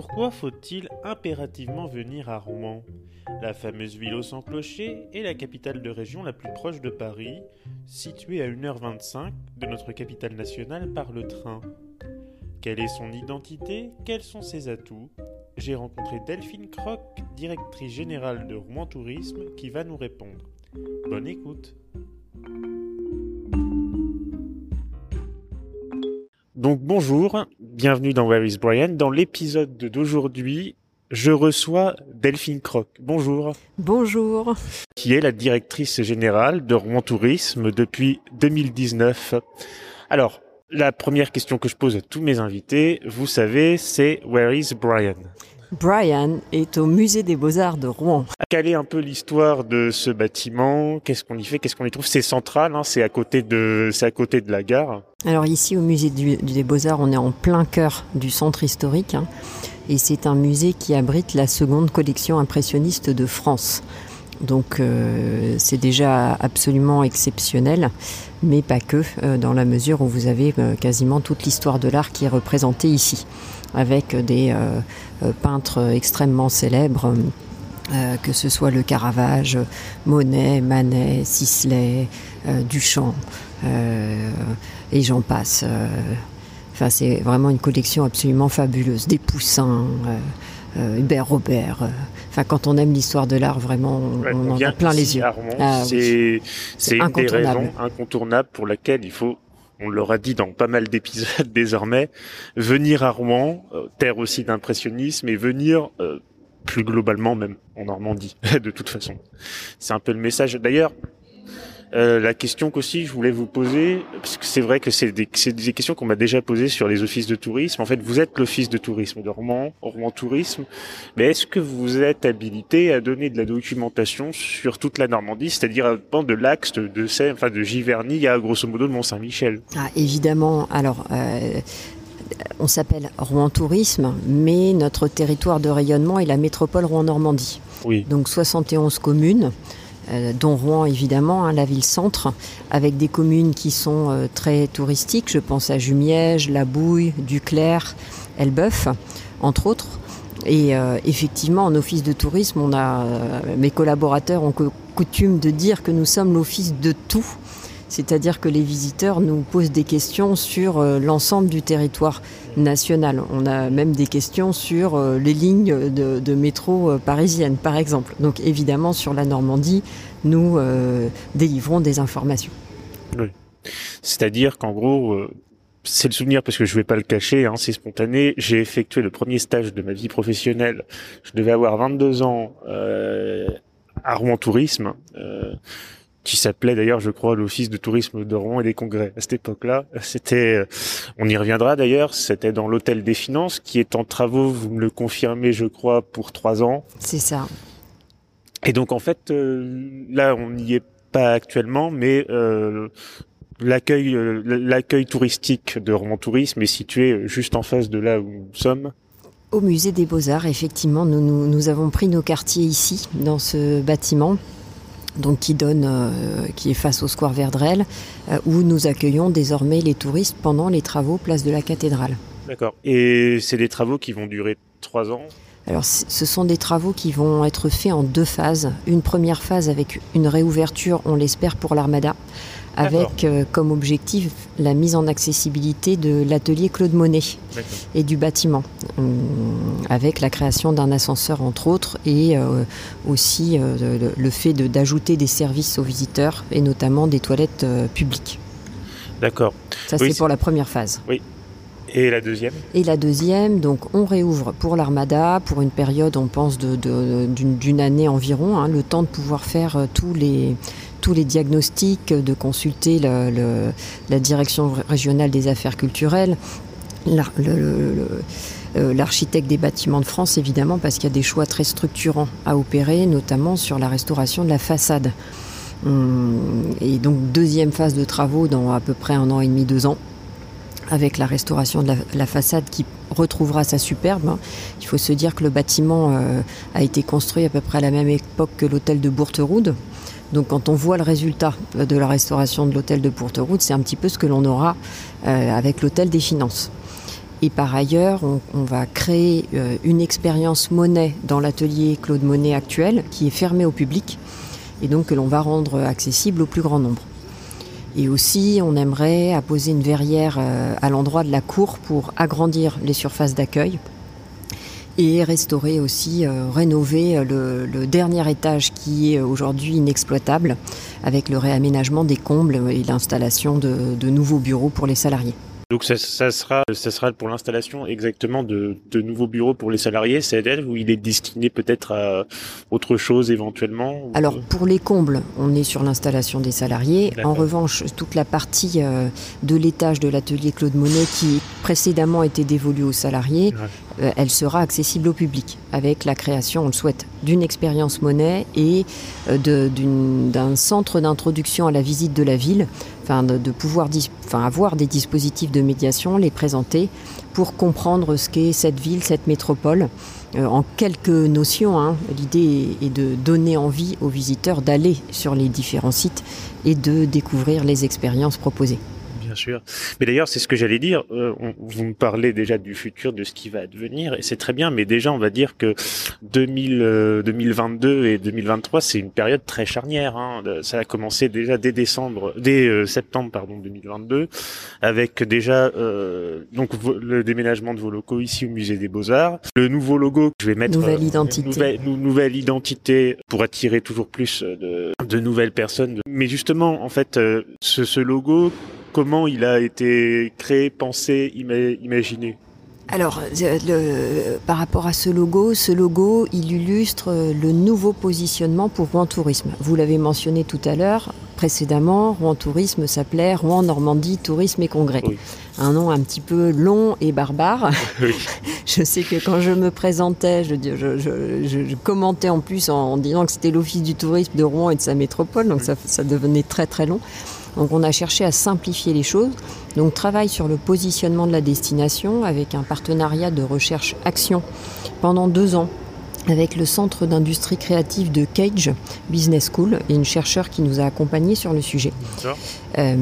Pourquoi faut-il impérativement venir à Rouen? La fameuse ville au sans clocher est la capitale de région la plus proche de Paris, située à 1h25 de notre capitale nationale par le train. Quelle est son identité? Quels sont ses atouts? J'ai rencontré Delphine Croc, directrice générale de Rouen Tourisme, qui va nous répondre. Bonne écoute. Donc bonjour, bienvenue dans Where is Brian. Dans l'épisode d'aujourd'hui, je reçois Delphine Croc. Bonjour. Bonjour. Qui est la directrice générale de Rouen Tourisme depuis 2019. Alors, la première question que je pose à tous mes invités, vous savez, c'est Where is Brian? Brian est au musée des beaux-arts de Rouen. Quelle est un peu l'histoire de ce bâtiment? Qu'est-ce qu'on y fait? Qu'est-ce qu'on y trouve? C'est central, hein, c'est à côté de, c'est à côté de la gare. Alors ici au musée des beaux-arts, on est en plein cœur du centre historique, hein, et c'est un musée qui abrite la seconde collection impressionniste de France. Donc euh, c'est déjà absolument exceptionnel, mais pas que, euh, dans la mesure où vous avez euh, quasiment toute l'histoire de l'art qui est représentée ici, avec des peintres extrêmement célèbres. que ce soit le Caravage, Monet, Manet, Sisley, Duchamp, et j'en passe. Enfin, c'est vraiment une collection absolument fabuleuse. Des Poussins, Hubert Robert. Enfin, quand on aime l'histoire de l'art, vraiment, on, en a plein les yeux. Ah c'est une des raisons incontournables pour laquelle il faut on l'aura dit dans pas mal d'épisodes désormais, venir à Rouen, euh, terre aussi d'impressionnisme, et venir euh, plus globalement même en Normandie, de toute façon. C'est un peu le message. D'ailleurs, euh, la question qu'aussi je voulais vous poser, parce que c'est vrai que c'est des, des, questions qu'on m'a déjà posées sur les offices de tourisme. En fait, vous êtes l'office de tourisme de Rouen, Rouen Tourisme, mais est-ce que vous êtes habilité à donner de la documentation sur toute la Normandie, c'est-à-dire de l'axe de, enfin de Giverny à grosso modo de Mont-Saint-Michel? Ah, Évidemment. Alors. Euh, on s'appelle Rouen Tourisme, mais notre territoire de rayonnement est la métropole Rouen-Normandie. Oui. Donc 71 communes, euh, dont Rouen évidemment, hein, la ville-centre, avec des communes qui sont euh, très touristiques. Je pense à Jumièges, La Bouille, Duclerc, Elbeuf, entre autres. Et euh, effectivement, en office de tourisme, a, mes collaborateurs ont coutume de dire que nous sommes l'office de tout. C'est-à-dire que les visiteurs nous posent des questions sur l'ensemble du territoire national. On a même des questions sur les lignes de, métro parisiennes, par exemple. Donc évidemment, sur la Normandie, nous euh, délivrons des informations. Oui. C'est-à-dire qu'en gros, euh, c'est le souvenir parce que je vais pas le cacher, hein, c'est spontané. J'ai effectué le premier stage de ma vie professionnelle. Je devais avoir 22 ans euh, à Rouen Tourisme, euh, qui s'appelait d'ailleurs, je crois, l'Office de tourisme de Rouen et des congrès. À cette époque-là, c'était, on y reviendra d'ailleurs, c'était dans l'hôtel des finances qui est en travaux. Vous me le confirmez, je crois, pour trois ans. C'est ça. Et donc en fait, euh, là, on n'y est pas actuellement, mais euh, l'accueil, euh, l'accueil touristique de Rouen Tourisme est situé juste en face de là où nous sommes. Au musée des Beaux-Arts, effectivement, nous, nous, nous, avons pris nos quartiers ici, dans ce bâtiment, donc qui donne, qui est face au square Verdrel, où nous accueillons désormais les touristes pendant les travaux place de la cathédrale. D'accord. Et c'est des travaux qui vont durer trois ans? Alors, ce sont des travaux qui vont être faits en deux phases. Une première phase avec une réouverture, on l'espère, pour l'Armada, avec euh, comme objectif la mise en accessibilité de l'atelier Claude Monet et du bâtiment, euh, avec la création d'un ascenseur entre autres et euh, aussi le, fait d'ajouter des services aux visiteurs et notamment des toilettes publiques. D'accord. Ça c'est pour la première phase. Oui. Et la deuxième? Et la deuxième, donc on réouvre pour l'Armada pour une période, on pense, d'une année environ, hein, le temps de pouvoir faire tous les, tous les diagnostics, de consulter la direction régionale des affaires culturelles, euh, l'architecte des bâtiments de France, évidemment, parce qu'il y a des choix très structurants à opérer, notamment sur la restauration de la façade. Hum, et donc deuxième phase de travaux dans à peu près un an et demi, deux ans avec la restauration de la, façade qui retrouvera sa superbe. Hein. Il faut se dire que le bâtiment euh, a été construit à peu près à la même époque que l'hôtel de Bourteroude. Donc quand on voit le résultat de la restauration de l'hôtel de Bourteroude, c'est un petit peu ce que l'on aura euh, avec l'hôtel des finances. Et par ailleurs, on, va créer une expérience monnaie dans l'atelier Claude Monet actuel, qui est fermé au public, et donc que l'on va rendre accessible au plus grand nombre. Et aussi, on aimerait apposer une verrière à l'endroit de la cour pour agrandir les surfaces d'accueil et restaurer aussi, euh, rénover euh, le, dernier étage qui est aujourd'hui inexploitable avec le réaménagement des combles et l'installation de nouveaux bureaux pour les salariés. Donc ça, sera, ça sera pour l'installation exactement de, de, nouveaux bureaux pour les salariés, c'est-à-dire où il est destiné peut-être à autre chose éventuellement. Alors pour les combles, on est sur l'installation des salariés. En revanche, toute la partie euh, de l'étage de l'atelier Claude Monet qui précédemment était dévolue aux salariés, euh, elle sera accessible au public avec la création, on le souhaite, d'une expérience monnaie et euh, d'un centre d'introduction à la visite de la ville de, pouvoir avoir des dispositifs de médiation, les présenter pour comprendre ce qu'est cette ville, cette métropole. Euh, en quelques notions, hein. l'idée est de donner envie aux visiteurs d'aller sur les différents sites et de découvrir les expériences proposées bien sûr. Mais d'ailleurs, c'est ce que j'allais dire. Euh, vous me parlez déjà du futur, de ce qui va advenir, et c'est très bien. Mais déjà, on va dire que 2000, 2022 euh, et 2023, c'est une période très charnière. Hein. Ça a commencé déjà dès décembre, dès euh, septembre, pardon, 2022, avec déjà donc le déménagement de vos locaux ici au musée des Beaux Arts, le nouveau logo que je vais mettre, nouvelle identité, nouvelle, identité pour attirer toujours plus de, de nouvelles personnes. Mais justement, en fait, ce, ce logo comment il a été créé, pensé, imaginé alors, euh, par rapport à ce logo, ce logo, il illustre le nouveau positionnement pour Rouen Tourisme. Vous l'avez mentionné tout à l'heure, précédemment, Rouen Tourisme s'appelait Rouen Normandie Tourisme et Congrès. Un nom un petit peu long et barbare. je sais que quand je me présentais, je, commentais en plus en, disant que c'était l'Office du tourisme de Rouen et de sa métropole, donc ça, ça devenait très très long. Donc on a cherché à simplifier les choses. Donc travail sur le positionnement de la destination avec un partenariat de recherche-action pendant deux ans avec le centre d'industrie créative de Cage Business School et une chercheure qui nous a accompagnés sur le sujet. Euh,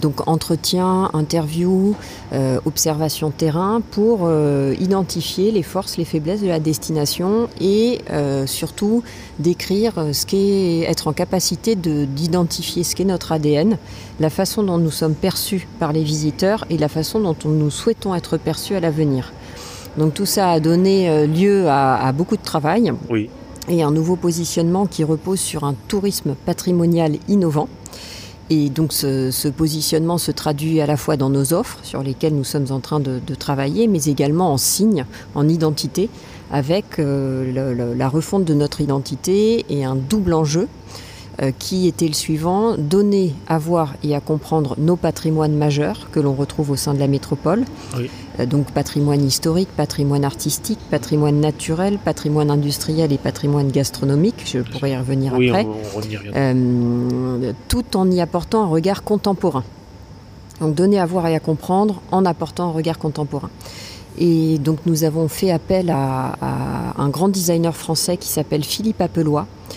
donc entretien, interview, euh, observation terrain pour euh, identifier les forces, les faiblesses de la destination et surtout décrire ce qu'est être en capacité d'identifier ce qu'est notre ADN, la façon dont nous sommes perçus par les visiteurs et la façon dont nous souhaitons être perçus à l'avenir. Donc tout ça a donné euh, lieu à, beaucoup de travail. Et un nouveau positionnement qui repose sur un tourisme patrimonial innovant. Et donc ce, positionnement se traduit à la fois dans nos offres sur lesquelles nous sommes en train de, travailler, mais également en signes, en identité, avec euh, la refonte de notre identité et un double enjeu euh, qui était le suivant, donner à voir et à comprendre nos patrimoines majeurs que l'on retrouve au sein de la métropole. Donc patrimoine historique, patrimoine artistique, patrimoine naturel, patrimoine industriel et patrimoine gastronomique, je pourrais y revenir après, euh, tout en y apportant un regard contemporain. Donc donner à voir et à comprendre en apportant un regard contemporain. Et donc nous avons fait appel à, à un grand designer français qui s'appelle Philippe Appelois, euh,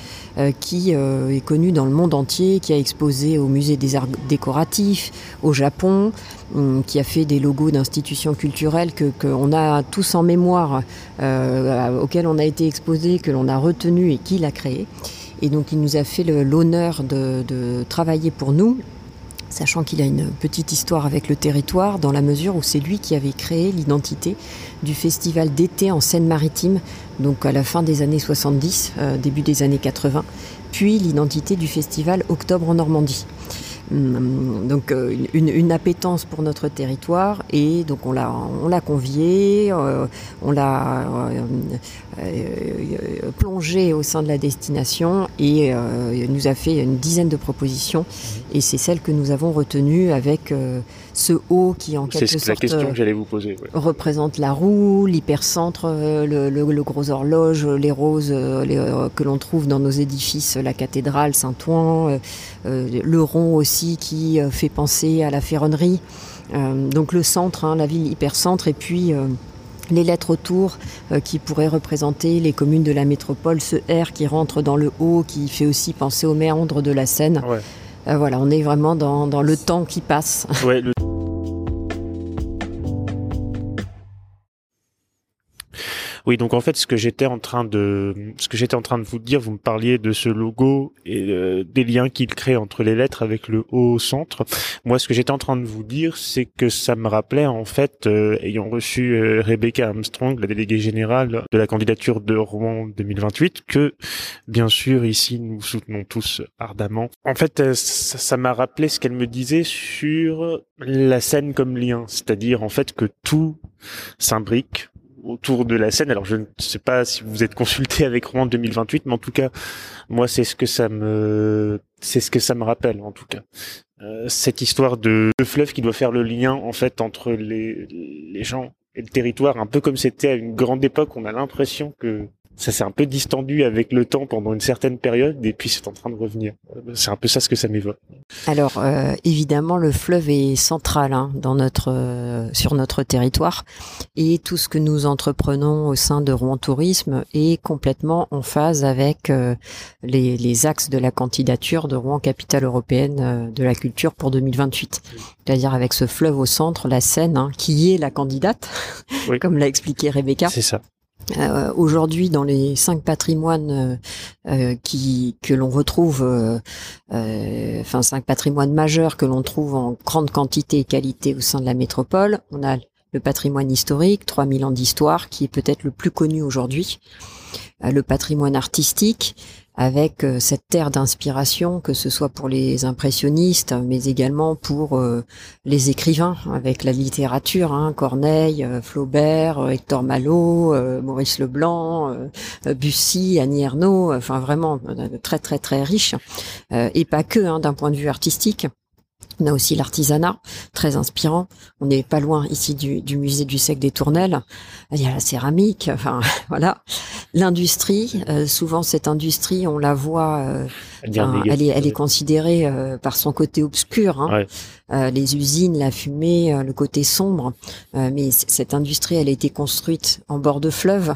qui euh, est connu dans le monde entier, qui a exposé au musée des arts décoratifs au Japon, hum, qui a fait des logos d'institutions culturelles que qu'on a tous en mémoire, euh, auxquels on a été exposé, que l'on a retenu et qu'il a créé. Et donc il nous a fait l'honneur de, de travailler pour nous sachant qu'il a une petite histoire avec le territoire, dans la mesure où c'est lui qui avait créé l'identité du festival d'été en Seine-Maritime, donc à la fin des années 70, euh, début des années 80, puis l'identité du festival Octobre en Normandie. Hum, donc euh, une, une, appétence pour notre territoire et donc on l'a on l'a convié, euh, on l'a euh, plongé au sein de la destination et nous a fait une dizaine de propositions et c'est celle que nous avons retenue avec ce haut qui en quelque sorte vous poser, représente la roue, l'hypercentre, le, le, gros horloge, les roses que l'on trouve dans nos édifices, la cathédrale Saint-Ouen, le rond aussi qui euh, fait penser à la ferronnerie. Euh, donc le centre, hein, la ville hypercentre, et puis euh, les lettres autour qui pourraient représenter les communes de la métropole, ce R qui rentre dans le haut, qui fait aussi penser aux méandres de la Seine. voilà, on est vraiment dans, le temps qui passe. Oui, donc en fait, ce que j'étais en train de, ce que j'étais en train de vous dire, vous me parliez de ce logo et euh, des liens qu'il crée entre les lettres avec le haut au centre. Moi, ce que j'étais en train de vous dire, c'est que ça me rappelait en fait, euh, ayant reçu euh, Rebecca Armstrong, la déléguée générale de la candidature de Rouen 2028, que bien sûr ici nous soutenons tous ardemment. En fait, ça m'a rappelé ce qu'elle me disait sur la scène comme lien, c'est-à-dire en fait que tout s'imbrique autour de la scène. Alors je ne sais pas si vous êtes consulté avec Rouen 2028, mais en tout cas, moi c'est ce que ça me c'est ce que ça me rappelle en tout cas. Euh, cette histoire de, fleuve qui doit faire le lien en fait entre les, les gens et le territoire, un peu comme c'était à une grande époque. On a l'impression que ça s'est un peu distendu avec le temps pendant une certaine période et puis c'est en train de revenir. C'est un peu ça ce que ça m'évoque. Alors euh, évidemment le fleuve est central hein, dans notre euh, sur notre territoire et tout ce que nous entreprenons au sein de Rouen Tourisme est complètement en phase avec euh, les, les, axes de la candidature de Rouen capitale européenne de la culture pour 2028. C'est-à-dire avec ce fleuve au centre, la Seine, hein, qui est la candidate, comme l'a expliqué Rebecca. C'est ça. Euh, aujourd'hui, dans les cinq patrimoines euh, euh que l'on retrouve, euh, enfin cinq patrimoines majeurs que l'on trouve en grande quantité et qualité au sein de la métropole, on a le patrimoine historique, 3000 ans d'histoire, qui est peut-être le plus connu aujourd'hui, le patrimoine artistique, avec euh, cette terre d'inspiration, que ce soit pour les impressionnistes, mais également pour euh, les écrivains, avec la littérature, hein, Corneille, euh, Flaubert, Hector Malot, Maurice Leblanc, Bussy, Annie Ernaux, enfin vraiment très très très riche, et pas que hein, d'un point de vue artistique. On a aussi l'artisanat, très inspirant. On n'est pas loin ici du, du, musée du sec des Tournelles. Il y a la céramique, enfin voilà. L'industrie, euh, souvent cette industrie, on la voit, euh, elle, est, elle est considérée euh, par son côté obscur. Hein. les usines, la fumée, le côté sombre. mais cette industrie, elle a été construite en bord de fleuve,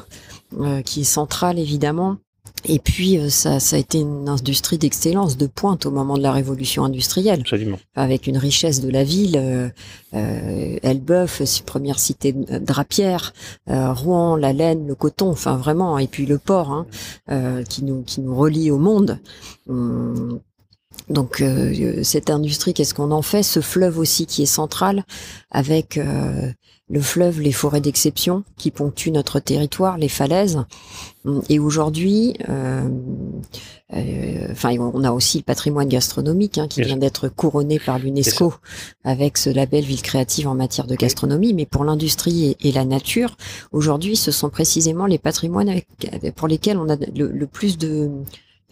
qui est centrale évidemment. Et puis, euh, ça, ça a été une industrie d'excellence, de pointe au moment de la révolution industrielle. Absolument. Avec une richesse de la ville, euh, euh Elbeuf, première cité drapière, euh, Rouen, la laine, le coton, enfin vraiment, et puis le port hein, euh, qui nous qui nous relie au monde. Hum, donc cette industrie, qu'est-ce qu'on en fait? Ce fleuve aussi qui est central, avec le fleuve, les forêts d'exception qui ponctuent notre territoire, les falaises. Et aujourd'hui, euh, euh, enfin, on a aussi le patrimoine gastronomique hein, qui vient d'être couronné par l'UNESCO avec ce label ville créative en matière de gastronomie. Mais pour l'industrie et, la nature, aujourd'hui, ce sont précisément les patrimoines pour lesquels on a le plus de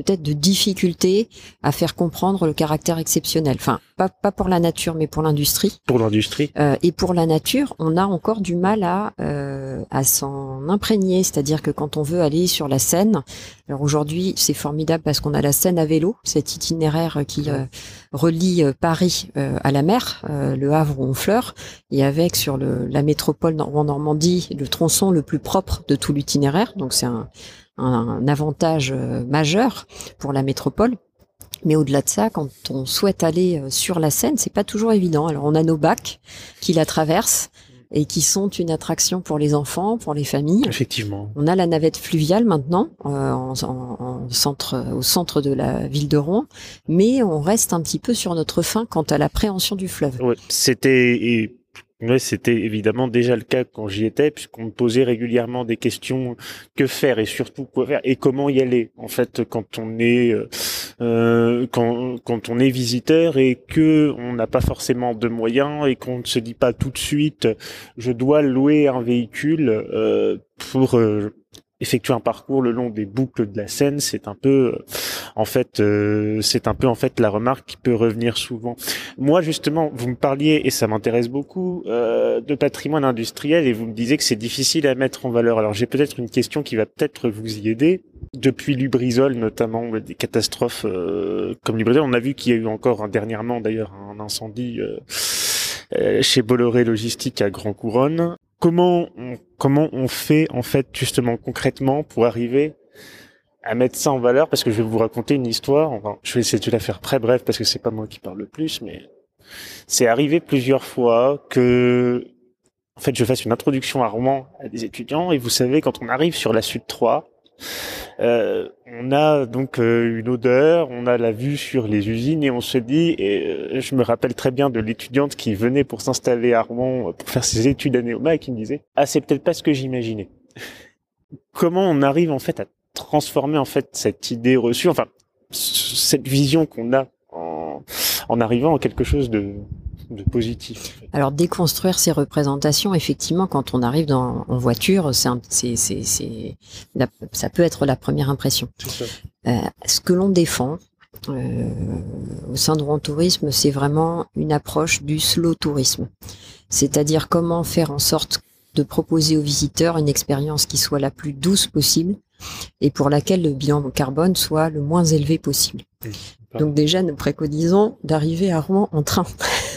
peut-être de difficulté à faire comprendre le caractère exceptionnel. Enfin, pas, pas pour la nature, mais pour l'industrie. Pour l'industrie. Euh, et pour la nature, on a encore du mal à, euh, à s'en imprégner. C'est-à-dire que quand on veut aller sur la Seine, alors aujourd'hui, c'est formidable parce qu'on a la Seine à vélo, cet itinéraire qui euh, relie euh, Paris euh, à la mer, le Havre où Honfleur, et avec sur le, la métropole en Normandie le tronçon le plus propre de tout l'itinéraire. Donc c'est un un, avantage euh, majeur pour la métropole. Mais au-delà de ça, quand on souhaite aller euh, sur la Seine, c'est pas toujours évident. Alors on a nos bacs qui la traversent et qui sont une attraction pour les enfants, pour les familles. Effectivement. On a la navette fluviale maintenant euh, en, en, centre, au centre de la ville de Rouen, mais on reste un petit peu sur notre fin quant à l'appréhension du fleuve. Ouais, c'était oui, c'était évidemment déjà le cas quand j'y étais, puisqu'on me posait régulièrement des questions que faire et surtout quoi faire et comment y aller. En fait, quand on est euh, euh quand, quand on est visiteur et que on n'a pas forcément de moyens et qu'on ne se dit pas tout de suite, je dois louer un véhicule euh, pour euh, effectuer un parcours le long des boucles de la Seine, c'est un peu, euh, en fait, euh, c'est un peu en fait la remarque qui peut revenir souvent. Moi, justement, vous me parliez et ça m'intéresse beaucoup euh, de patrimoine industriel et vous me disiez que c'est difficile à mettre en valeur. Alors, j'ai peut-être une question qui va peut-être vous y aider. Depuis Lubrizol, notamment des catastrophes comme Lubrizol, on a vu qu'il y a eu encore dernièrement d'ailleurs un incendie. chez Bolloré Logistique à Grand Couronne comment on, comment on fait en fait justement concrètement pour arriver à mettre ça en valeur? Parce que je vais vous raconter une histoire. Enfin, je vais essayer de la faire très bref parce que c'est pas moi qui parle le plus, mais c'est arrivé plusieurs fois que en fait, je fasse une introduction à Rouen à des étudiants. Et vous savez, quand on arrive sur la suite 3, euh, on a donc euh, une odeur, on a la vue sur les usines et on se dit, et euh, je me rappelle très bien de l'étudiante qui venait pour s'installer à Rouen pour faire ses études à Néoma et qui me disait, ah c'est peut-être pas ce que j'imaginais. Comment on arrive en fait à transformer en fait cette idée reçue, enfin cette vision qu'on a en, en arrivant à quelque chose de, de positif. Alors déconstruire ces représentations, effectivement, quand on arrive dans, en voiture, c'est, c'est, c'est, ça peut être la première impression. Euh, ce que l'on défend euh, au sein de Rouen Tourisme, c'est vraiment une approche du slow tourisme, c'est-à-dire comment faire en sorte de proposer aux visiteurs une expérience qui soit la plus douce possible et pour laquelle le bilan carbone soit le moins élevé possible. Donc déjà, nous préconisons d'arriver à Rouen en train.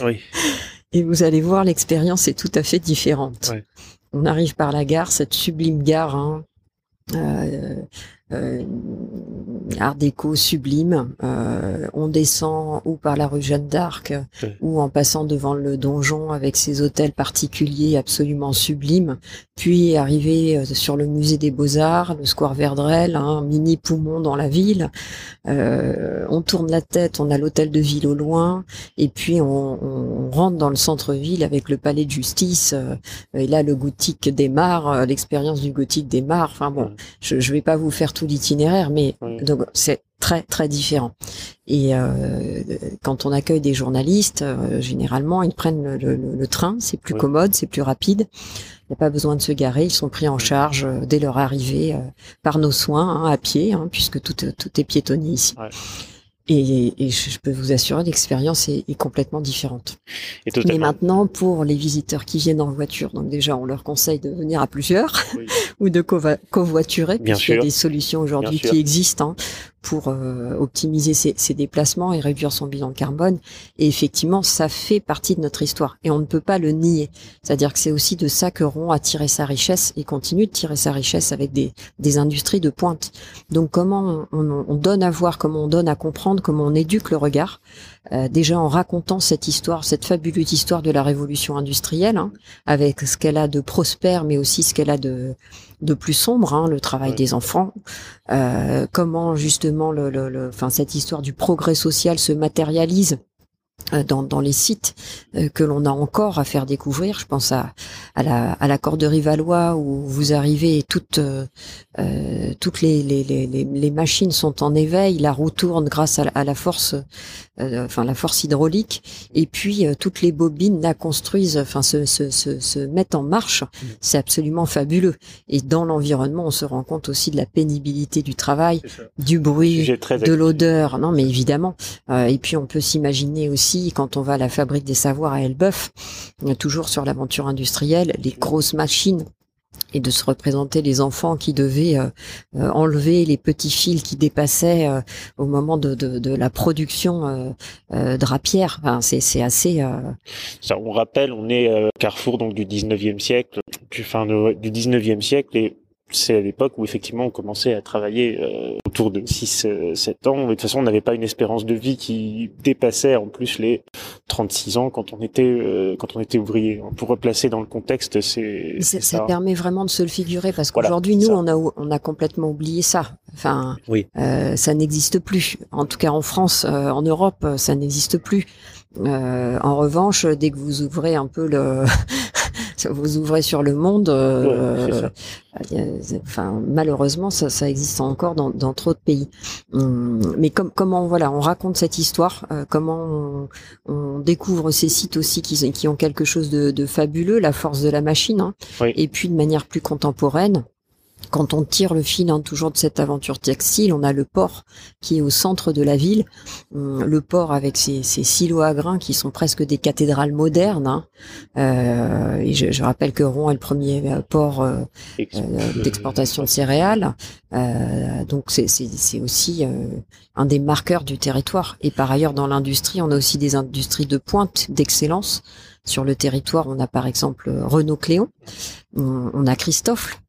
Oui. Et vous allez voir, l'expérience est tout à fait différente. On arrive par la gare, cette sublime gare, hein, euh, art déco sublime. Euh, on descend ou par la rue Jeanne d'Arc ou en passant devant le donjon avec ses hôtels particuliers absolument sublimes, puis arriver euh, sur le musée des Beaux-Arts, le square Verdrel, un mini poumon dans la ville. Euh, on tourne la tête, on a l'hôtel de ville au loin, et puis on, on rentre dans le centre-ville avec le palais de justice. Euh, et là, le gothique démarre, l'expérience du gothique démarre. Enfin bon, je ne vais pas vous faire tout l'itinéraire, mais donc c'est très très différent. Et euh, quand on accueille des journalistes, euh, généralement ils prennent le, train, c'est plus commode, c'est plus rapide. Il n'y a pas besoin de se garer, ils sont pris en charge euh, dès leur arrivée par nos soins hein, à pied, hein, puisque tout, tout est piétonnier ici. Et, et, je peux vous assurer, l'expérience est, est, complètement différente. Mais maintenant, pour les visiteurs qui viennent en voiture, donc déjà, on leur conseille de venir à plusieurs ou de covoiturer, puisqu'il y a des solutions aujourd'hui qui existent hein, pour euh, optimiser ses, déplacements et réduire son bilan carbone. Et effectivement, ça fait partie de notre histoire et on ne peut pas le nier. C'est-à-dire que c'est aussi de ça que Rouen a tiré sa richesse et continue de tirer sa richesse avec des, industries de pointe. Donc comment on, on, donne à voir, comment on donne à comprendre, comment on éduque le regard, euh, déjà en racontant cette histoire, cette fabuleuse histoire de la révolution industrielle, hein, avec ce qu'elle a de prospère, mais aussi ce qu'elle a de de plus sombre, hein, le travail des enfants, euh, comment justement le, le, le, enfin, cette histoire du progrès social se matérialise dans, dans, les sites euh, que l'on a encore à faire découvrir. Je pense à, à, la, à la Corderie Valois où vous arrivez et toutes, euh, toutes les, les, les, les, machines sont en éveil, la roue tourne grâce à, à la force, enfin la force hydraulique, et puis toutes les bobines la construisent, enfin se, se, se, se mettent en marche. Mmh. C'est absolument fabuleux. Et dans l'environnement, on se rend compte aussi de la pénibilité du travail, du bruit, de l'odeur. Non, mais évidemment. et puis on peut s'imaginer aussi quand on va à la fabrique des savoirs à Elbeuf, toujours sur l'aventure industrielle, les grosses machines et de se représenter les enfants qui devaient euh, euh, enlever les petits fils qui dépassaient euh, au moment de, la production drapière. Enfin, c'est assez. Ça, on rappelle, on est carrefour donc du 19e siècle, du fin du 19e siècle et c'est à l'époque où effectivement on commençait à travailler euh, autour de 6 7 euh, ans. de toute façon, on n'avait pas une espérance de vie qui dépassait en plus les 36 ans quand on était euh, quand on était ouvrier. Pour replacer dans le contexte, c'est ça. ça. permet vraiment de se le figurer parce qu'aujourd'hui nous on a on a complètement oublié ça. Enfin, oui. ça n'existe plus. En tout cas en France, en Europe, ça n'existe plus. en revanche, dès que vous ouvrez un peu le vous ouvrez sur le monde. Euh, enfin, malheureusement, ça, ça, existe encore dans, dans trop de pays. Hum, mais comme, comment, voilà, on raconte cette histoire, euh, comment on, on, découvre ces sites aussi qui, qui ont quelque chose de, de fabuleux, la force de la machine, hein, et puis de manière plus contemporaine quand on tire le fil hein, toujours de cette aventure textile, on a le port qui est au centre de la ville. Hum, le port avec ses, ses silos à grains qui sont presque des cathédrales modernes. Hein. Euh, et je, je, rappelle que Rouen est le premier euh, port euh, euh, d'exportation de céréales. Euh, donc c'est aussi un des marqueurs du territoire. Et par ailleurs, dans l'industrie, on a aussi des industries de pointe, d'excellence. Sur le territoire, on a par exemple Renault Cléon, on, on a Christophe,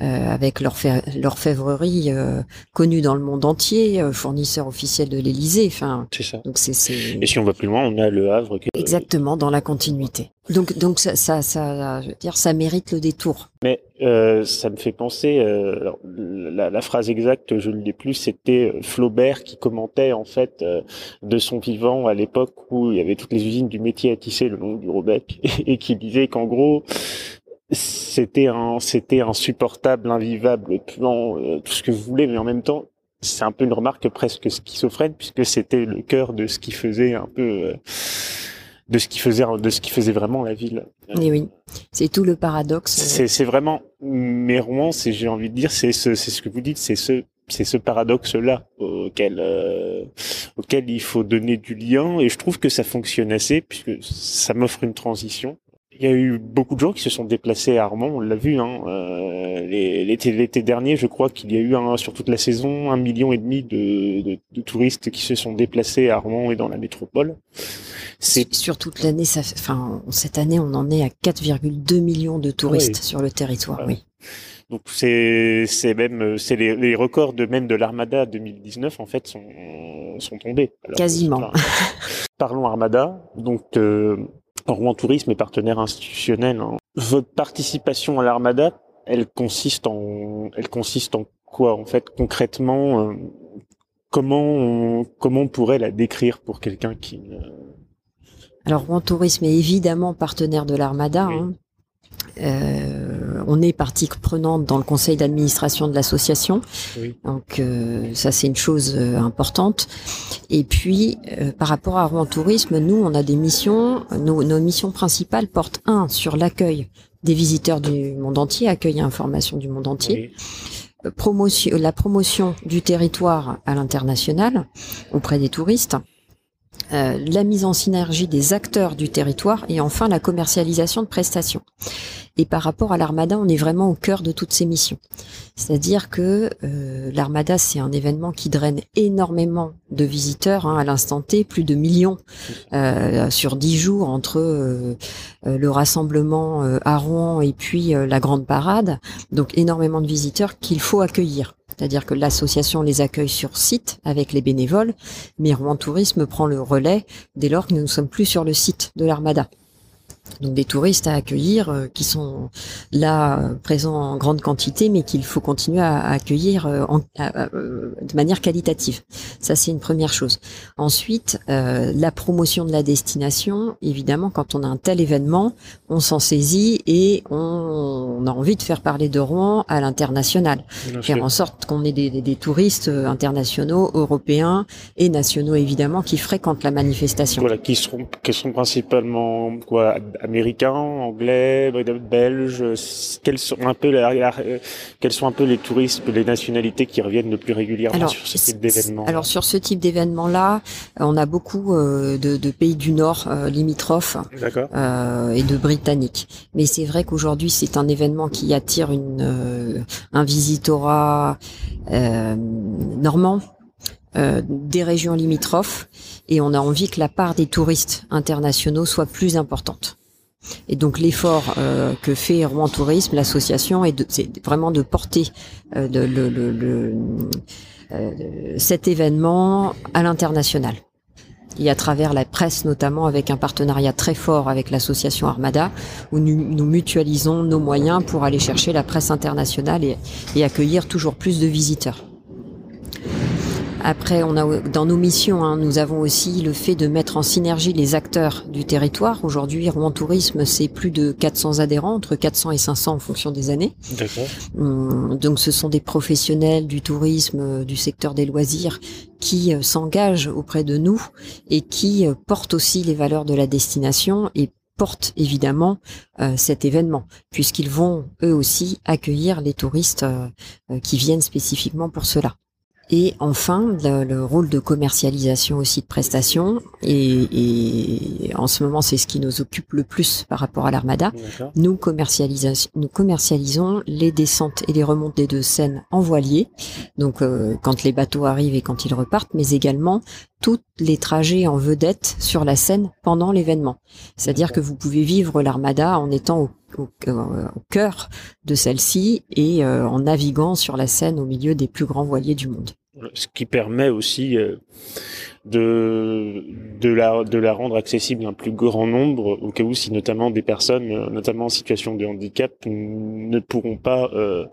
avec l'orfèvrerie euh, connue dans le monde entier, fournisseur officiel de l'Élysée. Enfin, c'est ça. Donc c'est, Et si on va plus loin, on a le Havre. Exactement, dans la continuité. Donc, donc ça, ça, ça, je veux dire, ça mérite le détour. Mais euh, ça me fait penser, euh, la, la, phrase exacte, je ne l'ai plus, c'était euh, Flaubert qui commentait en fait euh, de son vivant à l'époque où il y avait toutes les usines du métier à tisser le long du Robec et qui disait qu'en gros c'était un c'était insupportable, invivable, plan, tout ce que vous voulez, mais en même temps c'est un peu une remarque presque schizophrène puisque c'était le cœur de ce qui faisait un peu de ce qui faisait de ce qui faisait vraiment la ville. Et oui, c'est tout le paradoxe. C'est vraiment mes romans, c'est j'ai envie de dire, c'est ce c'est ce que vous dites, c'est ce c'est ce paradoxe là auquel euh, auquel il faut donner du lien et je trouve que ça fonctionne assez puisque ça m'offre une transition il y a eu beaucoup de gens qui se sont déplacés à Armand, on l'a vu. Hein, euh, L'été dernier, je crois qu'il y a eu un, sur toute la saison un million et demi de, de, de, touristes qui se sont déplacés à Armand et dans la métropole. C'est sur toute l'année, ça, enfin cette année, on en est à 4,2 millions de touristes sur le territoire. Oui. Donc c'est c'est même c'est les, les, records de même de l'Armada 2019 en fait sont sont tombés. Quasiment. Parlons Armada. Donc euh, Rouen Tourisme est partenaire institutionnel. Hein. Votre participation à l'Armada, elle consiste en, elle consiste en quoi en fait concrètement euh, Comment on, comment on pourrait la décrire pour quelqu'un qui Alors Rouen Tourisme est évidemment partenaire de l'Armada. Hein. Euh, on est partie prenante dans le conseil d'administration de l'association, donc euh, ça c'est une chose euh, importante. Et puis par rapport à Rouen Tourisme, nous on a des missions. Nos, nos missions principales portent un sur l'accueil des visiteurs du monde entier, accueil et information du monde entier. Promotion, la promotion du territoire à l'international auprès des touristes, euh, la mise en synergie des acteurs du territoire et enfin la commercialisation de prestations. Et par rapport à l'Armada, on est vraiment au cœur de toutes ces missions. C'est-à-dire que euh, l'Armada, c'est un événement qui draine énormément de visiteurs hein, à l'instant T, plus de millions euh, sur dix jours entre le rassemblement à Rouen et puis la grande parade. Donc énormément de visiteurs qu'il faut accueillir. C'est-à-dire que l'association les accueille sur site avec les bénévoles, mais Rouen Tourisme prend le relais dès lors que nous ne sommes plus sur le site de l'Armada donc des touristes à accueillir euh, qui sont là euh, présents en grande quantité, mais qu'il faut continuer à, accueillir euh, de manière qualitative. Ça, c'est une première chose. Ensuite, la promotion de la destination. Évidemment, quand on a un tel événement, on s'en saisit et on, a envie de faire parler de Rouen à l'international, faire en sorte qu'on ait des, des, touristes internationaux, européens et nationaux évidemment qui fréquentent la manifestation. Voilà, qui seront, qui sont principalement quoi américains, anglais, belges Quels sont un peu quels sont un peu les touristes, les nationalités qui reviennent le plus régulièrement sur ce type d'événement Alors sur ce type d'événement-là, on a beaucoup euh, de, de, pays du Nord euh, limitrophes euh, et de Britanniques. Mais c'est vrai qu'aujourd'hui c'est un événement qui attire une euh, un visitorat normand. des régions limitrophes et on a envie que la part des touristes internationaux soit plus importante. Et donc l'effort euh, que fait Rouen Tourisme, l'association, c'est vraiment de porter euh, euh, cet événement à l'international. Et à travers la presse notamment, avec un partenariat très fort avec l'association Armada, où nous, mutualisons nos moyens pour aller chercher la presse internationale et accueillir toujours plus de visiteurs. Après, on a dans nos missions, hein, nous avons aussi le fait de mettre en synergie les acteurs du territoire. Aujourd'hui, Rouen Tourisme, c'est plus de 400 adhérents, entre 400 et 500 en fonction des années. D'accord. Hum, donc, ce sont des professionnels du tourisme, euh, du secteur des loisirs, qui euh, s'engagent auprès de nous et qui euh, portent aussi les valeurs de la destination et portent évidemment cet événement, puisqu'ils vont eux aussi accueillir les touristes qui viennent spécifiquement pour cela. Et enfin, le, rôle de commercialisation aussi de prestations. Et, et en ce moment, c'est ce qui nous occupe le plus par rapport à l'Armada. Nous, nous commercialisons les descentes et les remontées de Seine en voilier. Donc, euh, quand les bateaux arrivent et quand ils repartent, mais également tous les trajets en vedette sur la Seine pendant l'événement. C'est-à-dire que vous pouvez vivre l'armada en étant au, cœur de celle-ci et euh, en naviguant sur la Seine au milieu des plus grands voiliers du monde. Ce qui permet aussi euh, de de la de la rendre accessible à un plus grand nombre au cas où si notamment des personnes euh, notamment en situation de handicap ne pourront pas euh,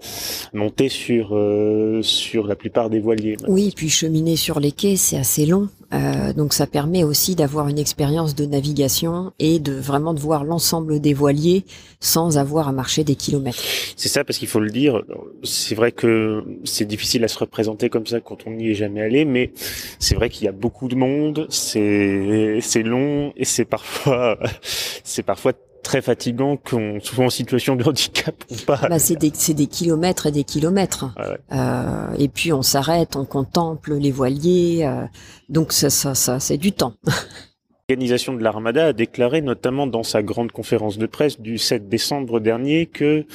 monter sur euh, sur la plupart des voiliers. Oui, puis cheminer sur les quais c'est assez long. Euh, donc ça permet aussi d'avoir une expérience de navigation et de vraiment de voir l'ensemble des voiliers sans avoir à marcher des kilomètres. C'est ça parce qu'il faut le dire, c'est vrai que c'est difficile à se représenter comme ça quand on n'y est jamais allé, mais c'est vrai qu'il y a beaucoup de monde, c'est c'est long et c'est parfois c'est parfois très fatigant qu'on souvent en situation de handicap ou pas. Bah c'est des, des kilomètres et des kilomètres. Euh, et puis on s'arrête, on contemple les voiliers, euh, donc ça, ça, ça c'est du temps. L'organisation de l'Armada a déclaré notamment dans sa grande conférence de presse du 7 décembre dernier que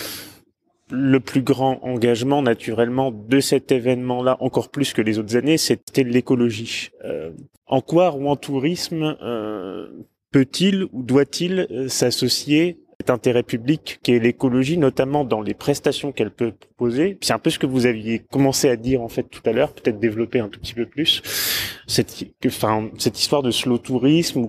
le plus grand engagement naturellement de cet événement-là, encore plus que les autres années, c'était l'écologie. Euh, en quoi Rouen Tourisme euh, peut-il ou doit-il euh, s'associer cet intérêt public qui est l'écologie, notamment dans les prestations qu'elle peut proposer? C'est un peu ce que vous aviez commencé à dire en fait tout à l'heure, peut-être développer un tout petit peu plus cette histoire de slow tourisme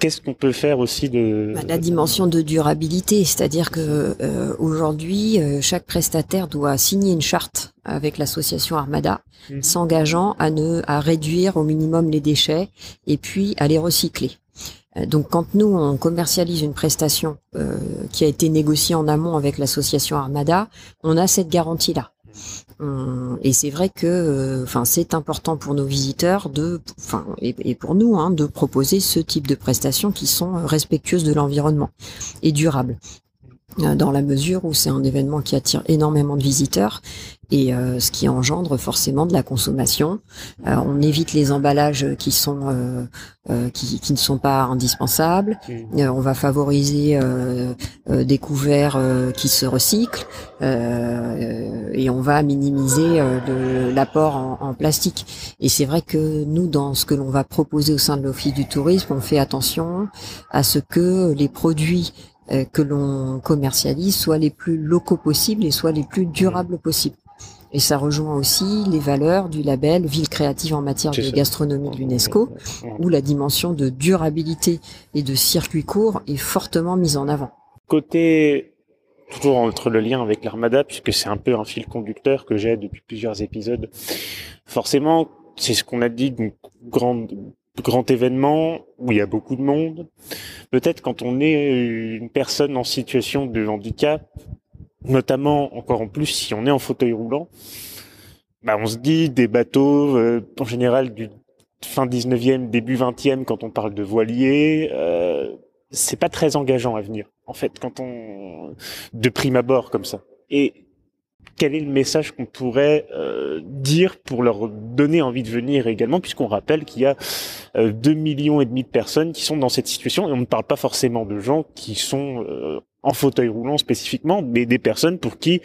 qu'est-ce qu'on peut faire aussi de bah, la dimension de durabilité, c'est-à-dire que euh, aujourd'hui euh, chaque prestataire doit signer une charte avec l'association Armada, mmh. s'engageant à ne à réduire au minimum les déchets et puis à les recycler. Euh, donc quand nous on commercialise une prestation qui a été négociée en amont avec l'association Armada, on a cette garantie là. Euh, et c'est vrai que, euh, enfin, c'est important pour nos visiteurs de, enfin, et, pour nous, hein, de proposer ce type de prestations qui sont respectueuses de l'environnement et durables. Euh, dans la mesure où c'est un événement qui attire énormément de visiteurs et euh, ce qui engendre forcément de la consommation. Euh, on évite les emballages qui sont euh, qui, qui, ne sont pas indispensables. Mmh. on va favoriser des couverts qui se recyclent et on va minimiser l'apport en, en, plastique. Et c'est vrai que nous, dans ce que l'on va proposer au sein de l'Office du tourisme, on fait attention à ce que les produits que l'on commercialise soient les plus locaux possibles et soient les plus durables possibles. Et ça rejoint aussi les valeurs du label Ville créative en matière de gastronomie de l'UNESCO, où la dimension de durabilité et de circuit court est fortement mise en avant. Côté toujours entre le lien avec l'armada, puisque c'est un peu un fil conducteur que j'ai depuis plusieurs épisodes. Forcément, c'est ce qu'on a dit, donc grand, grand événement où il y a beaucoup de monde. Peut-être quand on est une personne en situation de handicap, notamment encore en plus si on est en fauteuil roulant, bah on se dit des bateaux euh, en général du fin 19e, début 20e quand on parle de voilier, euh, c'est pas très engageant à venir en fait quand on de prime abord comme ça. Et quel est le message qu'on pourrait euh, dire pour leur donner envie de venir également, puisqu'on rappelle qu'il y a euh, 2 millions et demi de personnes qui sont dans cette situation, et on ne parle pas forcément de gens qui sont euh, en fauteuil roulant spécifiquement, mais des personnes pour qui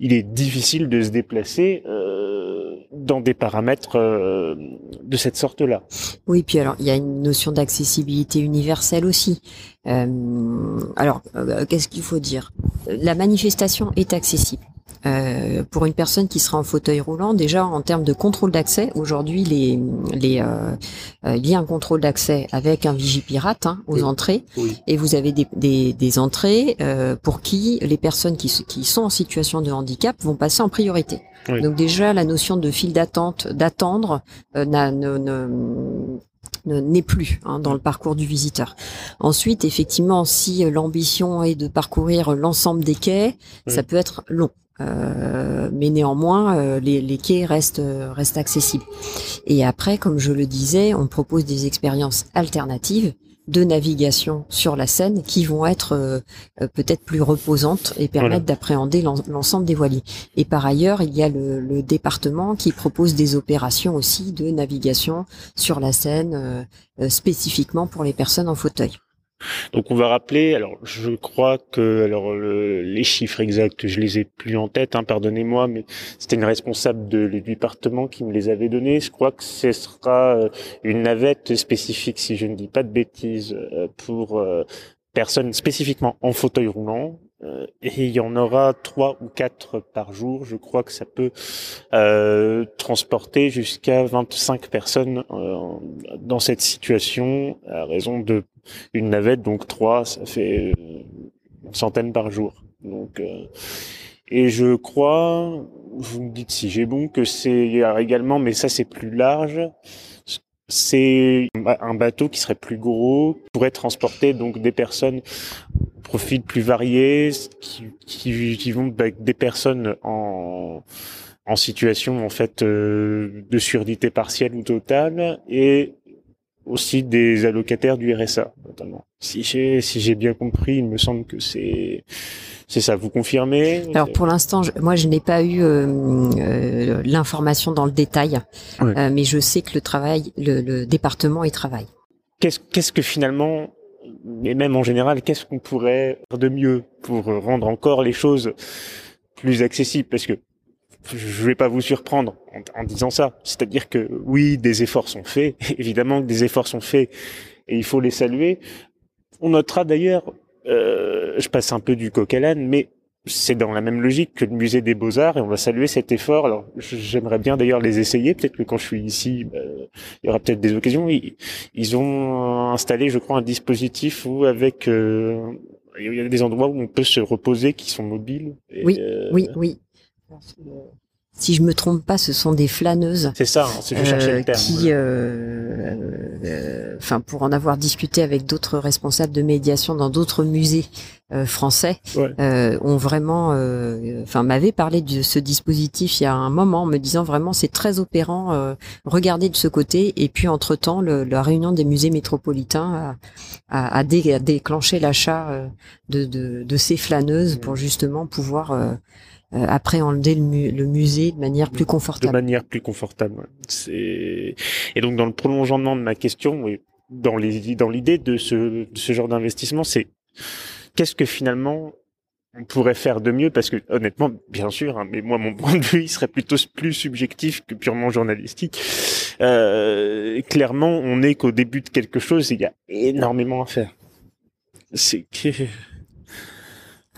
il est difficile de se déplacer euh, dans des paramètres euh, de cette sorte-là. Oui, puis alors il y a une notion d'accessibilité universelle aussi. Euh, alors, qu'est-ce qu'il faut dire? La manifestation est accessible. Euh, pour une personne qui sera en fauteuil roulant, déjà en termes de contrôle d'accès, aujourd'hui les, les euh, euh, il y a un contrôle d'accès avec un vigipirate hein, aux entrées, et vous avez des, des, des entrées pour qui les personnes qui, qui sont en situation de handicap vont passer en priorité. Donc déjà la notion de file d'attente, d'attendre, n'a ne, n'est plus hein, dans le parcours du visiteur. Ensuite, effectivement, si l'ambition est de parcourir l'ensemble des quais, ça peut être long. Euh, mais néanmoins, euh, les, les, quais restent, restent accessibles. Et après, comme je le disais, on propose des expériences alternatives de navigation sur la Seine qui vont être euh, peut-être plus reposantes et permettre d'appréhender l'ensemble des voiliers. Et par ailleurs, il y a le, le, département qui propose des opérations aussi de navigation sur la Seine spécifiquement pour les personnes en fauteuil. Donc on va rappeler, alors je crois que alors les chiffres exacts, je les ai plus en tête, hein, pardonnez-moi, mais c'était une responsable de, du département qui me les avait donnés. Je crois que ce sera euh, une navette spécifique, si je ne dis pas de bêtises, euh, pour euh, personnes spécifiquement en fauteuil roulant, et il y en aura trois ou quatre par jour. Je crois que ça peut euh, transporter jusqu'à 25 personnes euh, dans cette situation à raison de une navette, donc trois, ça fait une centaine par jour. Donc et je crois, vous me dites si j'ai bon, que c'est également, mais ça c'est plus large, c'est un bateau qui serait plus gros, pourrait transporter donc des personnes profils plus variés, qui, qui, qui vont des personnes en, en situation en fait euh, de surdité partielle ou totale. Et aussi des allocataires du RSA notamment. Si j'ai si j'ai bien compris, il me semble que c'est c'est ça. Vous confirmez? Alors pour l'instant, moi je n'ai pas eu euh, euh, l'information dans le détail, mais je sais que le travail, le, le département y travaille. Qu'est-ce qu'est-ce que finalement mais même en général, qu'est-ce qu'on pourrait faire de mieux pour rendre encore les choses plus accessibles? Parce que je vais pas vous surprendre en, disant ça. C'est-à-dire que oui, des efforts sont faits, évidemment que des efforts sont faits et il faut les saluer. On notera d'ailleurs, euh, je passe un peu du coq à l'âne, mais c'est dans la même logique que le musée des beaux-arts et on va saluer cet effort. Alors j'aimerais bien d'ailleurs les essayer. Peut-être que quand je suis ici, bah, il y aura peut-être des occasions. Ils, ont installé, je crois, un dispositif où avec euh, il y a des endroits où on peut se reposer qui sont mobiles. oui, euh, oui, oui si je me trompe pas, ce sont des flâneuses. C'est ça, hein, je cherchais le terme. Qui, euh, euh, enfin, pour en avoir discuté avec d'autres responsables de médiation dans d'autres musées euh, français, ont vraiment, enfin, m'avaient parlé de ce dispositif il y a un moment, en me disant vraiment c'est très opérant. regardez de ce côté, et puis entre temps, la réunion des musées métropolitains a, a, déclenché l'achat de, de, de, ces flâneuses pour justement pouvoir euh, appréhender le, le, musée de manière plus confortable. De manière plus confortable. C'est et donc dans le prolongement de ma question, dans les dans l'idée de ce, de ce genre d'investissement, c'est qu'est-ce que finalement on pourrait faire de mieux? Parce que honnêtement, bien sûr, hein, mais moi mon point de vue il serait plutôt plus subjectif que purement journalistique. Euh, clairement, on n'est qu'au début de quelque chose. Et il y a énormément à faire. C'est que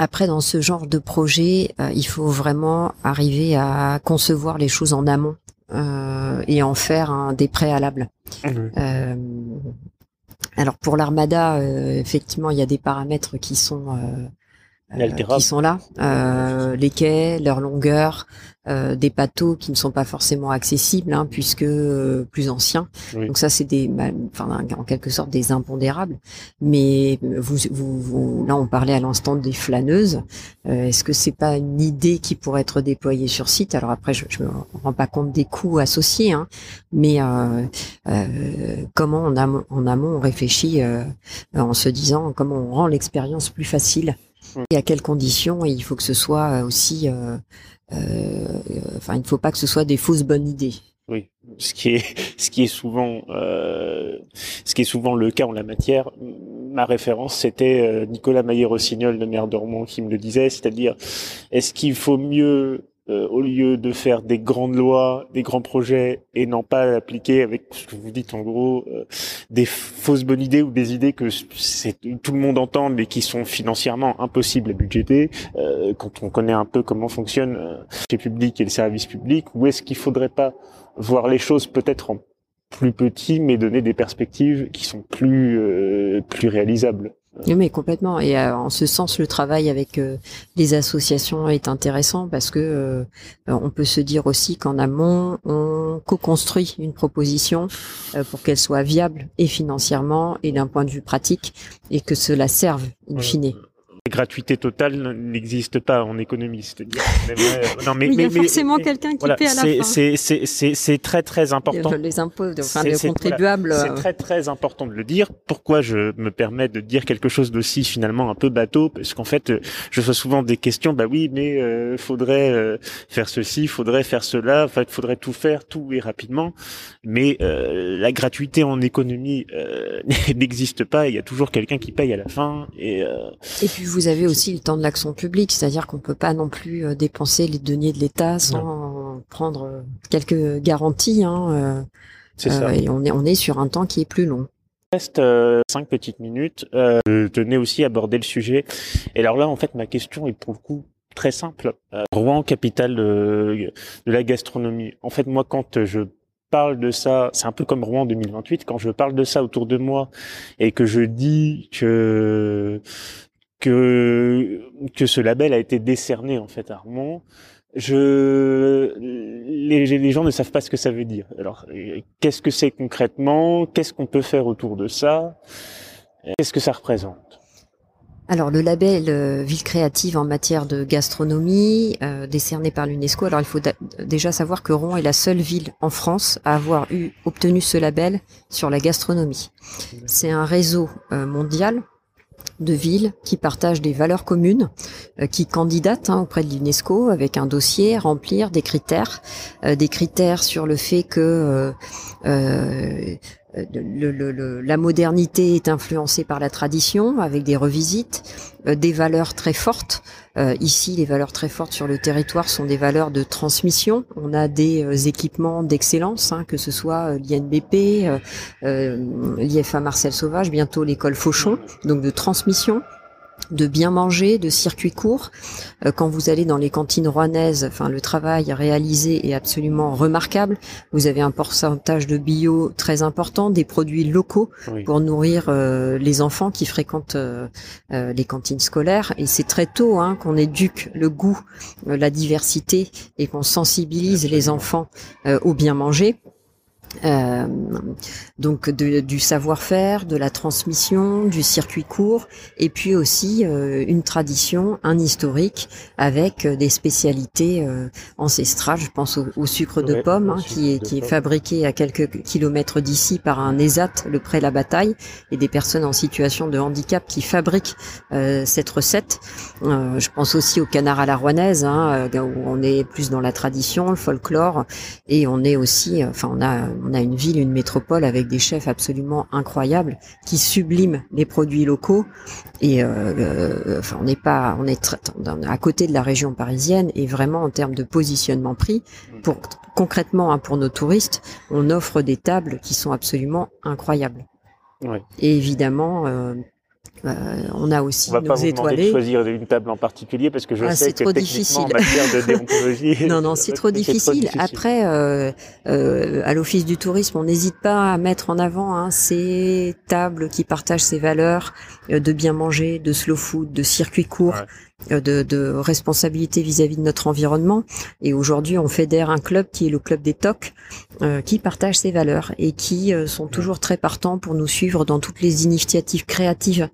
après, dans ce genre de projet, euh, il faut vraiment arriver à concevoir les choses en amont euh, et en faire des préalables. Euh, alors pour l'armada, effectivement, il y a des paramètres qui sont qui sont là, les quais, leur longueur, euh, des bateaux qui ne sont pas forcément accessibles hein, puisque euh, plus anciens. Donc ça c'est des, bah, enfin en quelque sorte des impondérables. Mais vous, vous, là on parlait à l'instant des flâneuses. Euh, est-ce que c'est pas une idée qui pourrait être déployée sur site? Alors après je, je me rends pas compte des coûts associés, hein, mais comment en amont, en amont on réfléchit en se disant comment on rend l'expérience plus facile? Et à quelles conditions et il faut que ce soit aussi euh, enfin, il ne faut pas que ce soit des fausses bonnes idées. Oui, ce qui est ce qui est souvent euh, ce qui est souvent le cas en la matière. Ma référence c'était euh, Nicolas Maillé-Rossignol, le maire de Rouen, qui me le disait, c'est-à-dire est-ce qu'il faut mieux euh, au lieu de faire des grandes lois, des grands projets et non pas appliquer avec ce que vous dites en gros euh, des fausses bonnes idées ou des idées que c'est tout le monde entend mais qui sont financièrement impossibles à budgéter euh, quand on connaît un peu comment fonctionne les publics et le service public ou est-ce qu'il faudrait pas voir les choses peut-être en plus petit mais donner des perspectives qui sont plus plus réalisables? Oui, mais complètement. Et euh, en ce sens, le travail avec euh, les associations est intéressant parce que euh, on peut se dire aussi qu'en amont, on co-construit une proposition pour qu'elle soit viable et financièrement et d'un point de vue pratique et que cela serve in fine. La gratuité totale n'existe pas en économie, c'est-à-dire. non, mais, il y a forcément quelqu'un qui paie à la fin. C'est très très important. Les impôts, enfin les contribuables. c'est très très important de le dire. Pourquoi je me permets de dire quelque chose d'aussi finalement un peu bateau, parce qu'en fait, je reçois souvent des questions. Bah oui, mais euh, faudrait euh, faire ceci, faudrait faire cela. En fait, faudrait tout faire, tout et rapidement. Mais euh, la gratuité en économie euh, n'existe pas. Il y a toujours quelqu'un qui paye à la fin. Et, euh, et puis vous avez aussi le temps de l'action publique, c'est-à-dire qu'on peut pas non plus euh, dépenser les deniers de l'État sans prendre quelques garanties. Hein, C'est ça. Et on est on est sur un temps qui est plus long. Il reste cinq petites minutes. je tenais aussi à aborder le sujet. Et alors là, en fait, ma question est pour le coup très simple. Rouen, capitale de, de la gastronomie. En fait, moi, quand je parle de ça, c'est un peu comme Rouen 2028, quand je parle de ça autour de moi et que je dis que que que ce label a été décerné en fait à Rouen, je les, les gens ne savent pas ce que ça veut dire. Alors qu'est-ce que c'est concrètement? Qu'est-ce qu'on peut faire autour de ça? Qu'est-ce que ça représente? Alors le label euh, Ville créative en matière de gastronomie, euh, décerné par l'UNESCO. Alors il faut déjà savoir que Rouen est la seule ville en France à avoir eu obtenu ce label sur la gastronomie. C'est un réseau euh, mondial de villes qui partagent des valeurs communes, qui candidatent hein, auprès de l'UNESCO avec un dossier, remplir des critères, des critères sur le fait que euh, la modernité est influencée par la tradition, avec des revisites, euh, des valeurs très fortes. Euh, ici, les valeurs très fortes sur le territoire sont des valeurs de transmission. On a des équipements d'excellence, hein, que ce soit l'INBP, l'IFA Marcel Sauvage, bientôt l'école Fauchon, donc de transmission de bien manger, de circuits courts. Euh, quand vous allez dans les cantines rouennaises, enfin le travail réalisé est absolument remarquable. Vous avez un pourcentage de bio très important, des produits locaux pour nourrir euh, les enfants qui fréquentent euh, les cantines scolaires. Et c'est très tôt hein, qu'on éduque le goût, la diversité et qu'on sensibilise les enfants au bien manger. Euh, donc du savoir-faire, de la transmission, du circuit court, et puis aussi euh, une tradition, un historique avec euh, des spécialités ancestrales. Je pense au, sucre de pomme hein, qui, est, qui est fabriqué à quelques kilomètres d'ici par un ESAT, le pré la bataille, et des personnes en situation de handicap qui fabriquent cette recette. je pense aussi au canard à la rouennaise, hein, où on est plus dans la tradition, le folklore, et on est aussi, enfin on a on a une ville, une métropole avec des chefs absolument incroyables qui subliment les produits locaux. Et euh, euh, enfin, on n'est pas, on est à côté de la région parisienne et vraiment en termes de positionnement prix, pour concrètement hein, pour nos touristes, on offre des tables qui sont absolument incroyables. Et évidemment, euh, euh, on a aussi on va nos pas vous étoilés. De choisir une table en particulier parce que je ah, sais que trop difficile. en matière de déontologie. non, non, c'est trop, difficile. Après, euh, euh, à l'Office du tourisme, on n'hésite pas à mettre en avant hein, ces tables qui partagent ces valeurs euh, de bien manger, de slow food, de circuit court. De, de, responsabilité vis-à-vis de notre environnement. Et aujourd'hui, on fédère un club qui est le club des TOC, euh, qui partage ces valeurs et qui euh, sont toujours très partants pour nous suivre dans toutes les initiatives créatives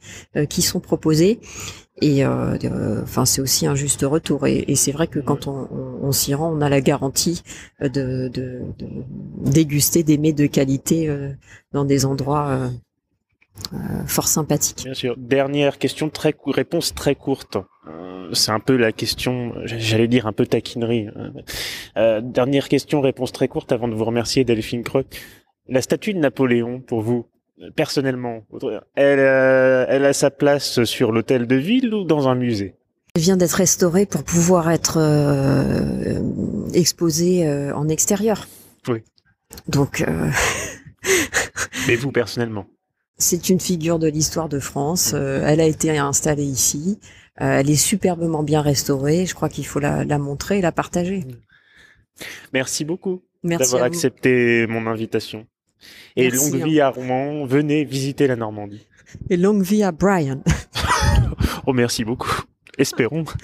qui sont proposées. Et enfin, c'est aussi un juste retour. Et, c'est vrai que quand on, on, s'y rend, on a la garantie de, de, de déguster des mets de qualité dans des endroits fort sympathiques. Bien sûr. Dernière question, très réponse très courte c'est un peu la question, j'allais dire un peu taquinerie. Hein. Euh, dernière question, réponse très courte avant de vous remercier Delphine Croc. La statue de Napoléon, pour vous, personnellement, elle, euh, elle a sa place sur l'hôtel de ville ou dans un musée? Elle vient d'être restaurée pour pouvoir être euh, exposée en extérieur. Oui. Donc. Mais vous, personnellement? c'est une figure de l'histoire de France. elle a été installée ici. Euh, elle est superbement bien restaurée. Je crois qu'il faut la, montrer et la partager. Merci beaucoup d'avoir accepté mon invitation. Et longue vie à Rouen. Venez visiter la Normandie. Et longue vie à Brian. oh, merci beaucoup. Espérons.